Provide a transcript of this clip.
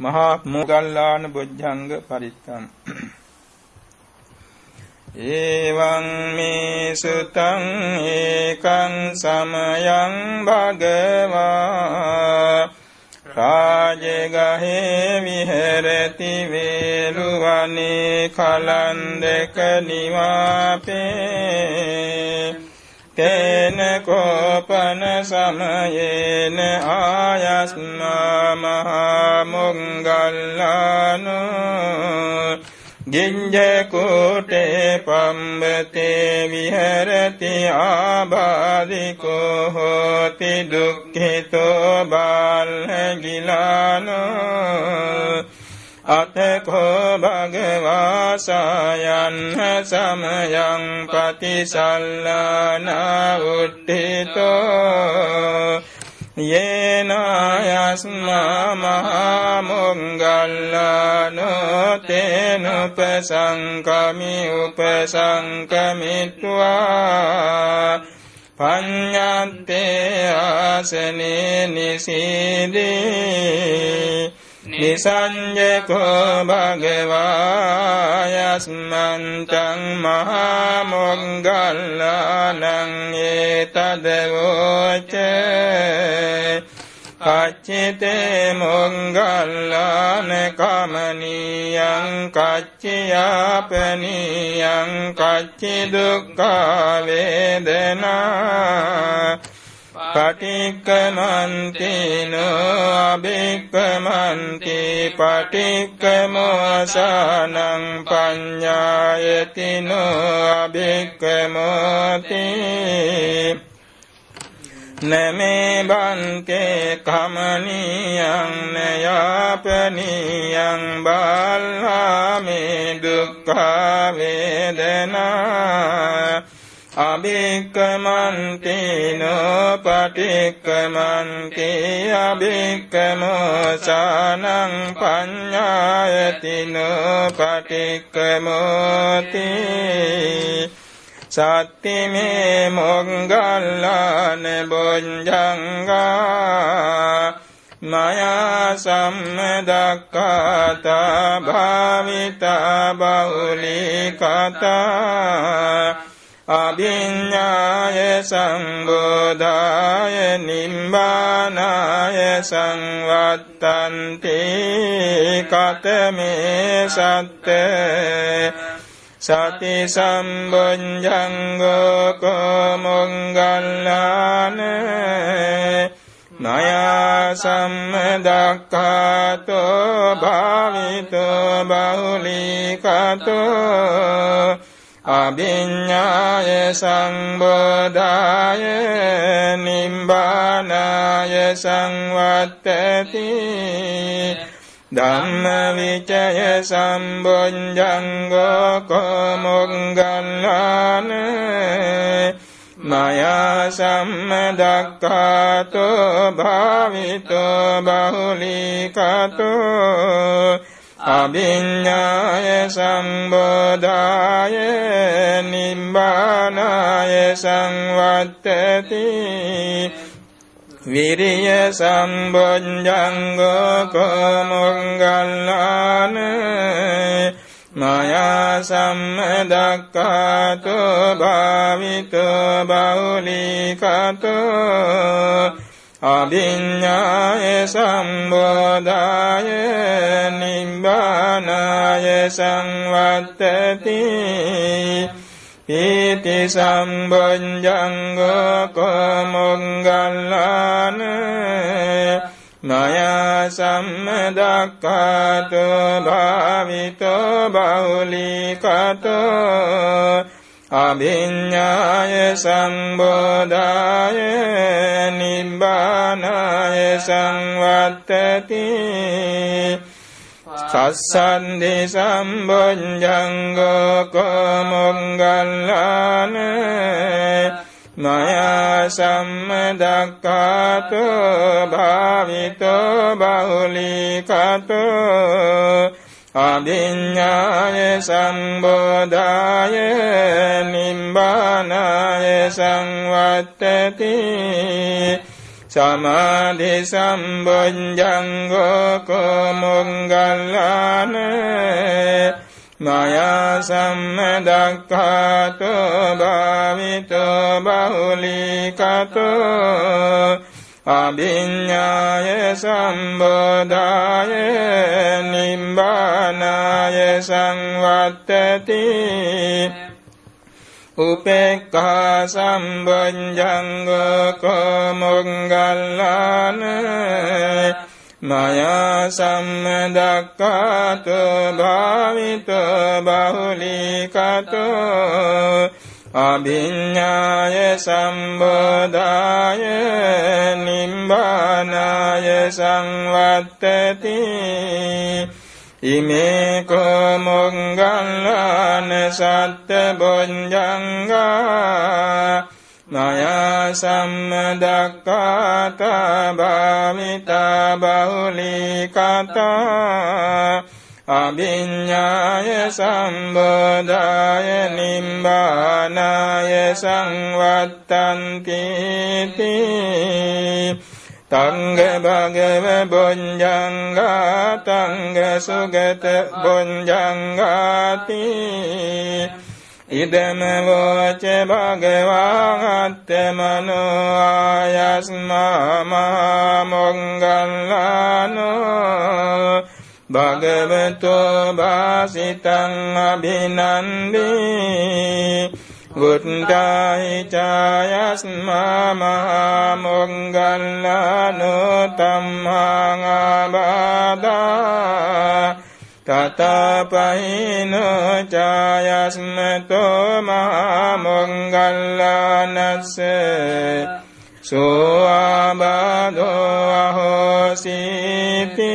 මහා මොගල්ලාන බොජ්ජංග පරිත්තම් එවං මේ සුතං ඒකං සමයං භගවා. රාජගහේ විහෙරති වේලුවනේ කලන්දක නිවාපේ. තේන කෝපන සමයේන ආයස්මා මහා මොංගල්ලානෝ ගිංජකෝටේ පම්බතේ විහෙරති ආබාධිකෝ හෝති දුක්ඛිතෝ බාල්හගිලානෝ අතකෝ භගවා සයන්න සමයං පතිසල්ලාන උට්ඨිතෝ යේනායස්මා මහා මොංගල්ලානෝ තේනුපසංකමි උපසංකමිත්වා පඤ්ඤත්තේ ආසනේ නිසීදී නිසංජකෝ භගවායස්මන්තං මහා මොංගල්ලානං ඒතදවෝච කච්චිතේ මොංගල්ලාන කමනීයං කච්චියාපනීයං කච්චි දුක්ඛ වේදනා පටික්කමන්තින අභික්කමන්ති පටික්කමෝසානං පඤ්ඤායතින අභික්කමෝති. නමේ බන්කේ කමනියං නයාපනියං බල්හාමේ දුක්ඛ වේදනා. අභික්කමන්තේන පටික්කමන්තේ අභික්කමෝසානං පඤ්ඤායතින පටික්කමෝති සත්තිමේ මොංගල්ලාන බොඤ්ජංගා මයා සම්මදක්ඛාතා භාවිතා බහුලී කතා අභිඤ්ඤාය සංබෝධාය නිම්බානාය සංවත්තන්ති කතමේ සත්තේ සති සම්බුඤ්ජංගෝ කොමංගල්ලාන නයා සම්මදක්ඛාතෝ භාවිතෝ බහුලීකතෝ අභිඤ්ඤාය සංබෝධාය නිම්බානාය සංවත්තති ධම්ම විචය සම්බොඤ්ජංගෝ කොමොංගල්ලාන මයා සම්මදක්ඛාතෝ භාවිතෝ බහුලීකතෝ අභිඤ්ඤාය සම්බෝධාය නිබ්බානාය සංවත්තති විරිය සම්බොඤ්ජංගෝ කොමංගල්ලාන මයා සම්මදක්ඛාතෝ භාවිතෝ බෞලිකතෝ අභිඤ්ඤාය සම්බෝධාය නිබ්බානාය සංවත්තති ඊති සම්බොඤ්ජංගෝ කොමංගල්ලාන මයා සම්මදක්ඛාතෝ භාවිතෝ බෞලිකතෝ අභිඤ්ඤාය සම්බෝධාය නිබ්බානාය සංවත්තති සස්සන්දි සම්බොඤ්ජංගෝ කොමංගල්ලාන මයා සම්මදක්ඛාතෝ භාවිතෝ බහුලීකතෝ අභිඤ්ඤාය සම්බෝධාය නිම්බානාය සංවත්තති සමාධි සම්බොජ්ජංගෝ කොමොංගල්ලාන මයා සම්මදක්ඛාතෝ භාවිතෝ බහුලීකතෝ අභිඤ්ඤාය සම්බෝධාය නිම්බානාය සංවත්තති උපේක්ඛා සම්බොජ්ජංග කොමොංගල්ලාන මයා සම්මදක්ඛාත භාවිත බහුලීකතෝ අභිඤ්ඤාය සම්බෝධාය නිම්බානාය සංවත්තති ඉමේ කොමොංගල්ලාන සත්ත බොංජංගා මයා සම්මදක්කාතා භාමිතා බහුලීකතා අභිඤ්ඤාය සම්බෝධාය නිම්බානාය සංවත්තන්ති තංග භගව බොඤ්ජංගා තංග සුගත බොඤ්ජංගාති. ඉදම වෝච භගවාත්තමනෝ ආයස්මා මහා මොංගල්ලානෝ භගවතෝ භාසිතං අභිනන්දී. බුද්ධායි චායස්මා මහා මොංගල්ලානෝ තම්මාං ආබාදා තතපහිනෝ චායස්මතෝ මහා මොංගල්ලානස්ස සෝ ආබාදෝ අහෝසීති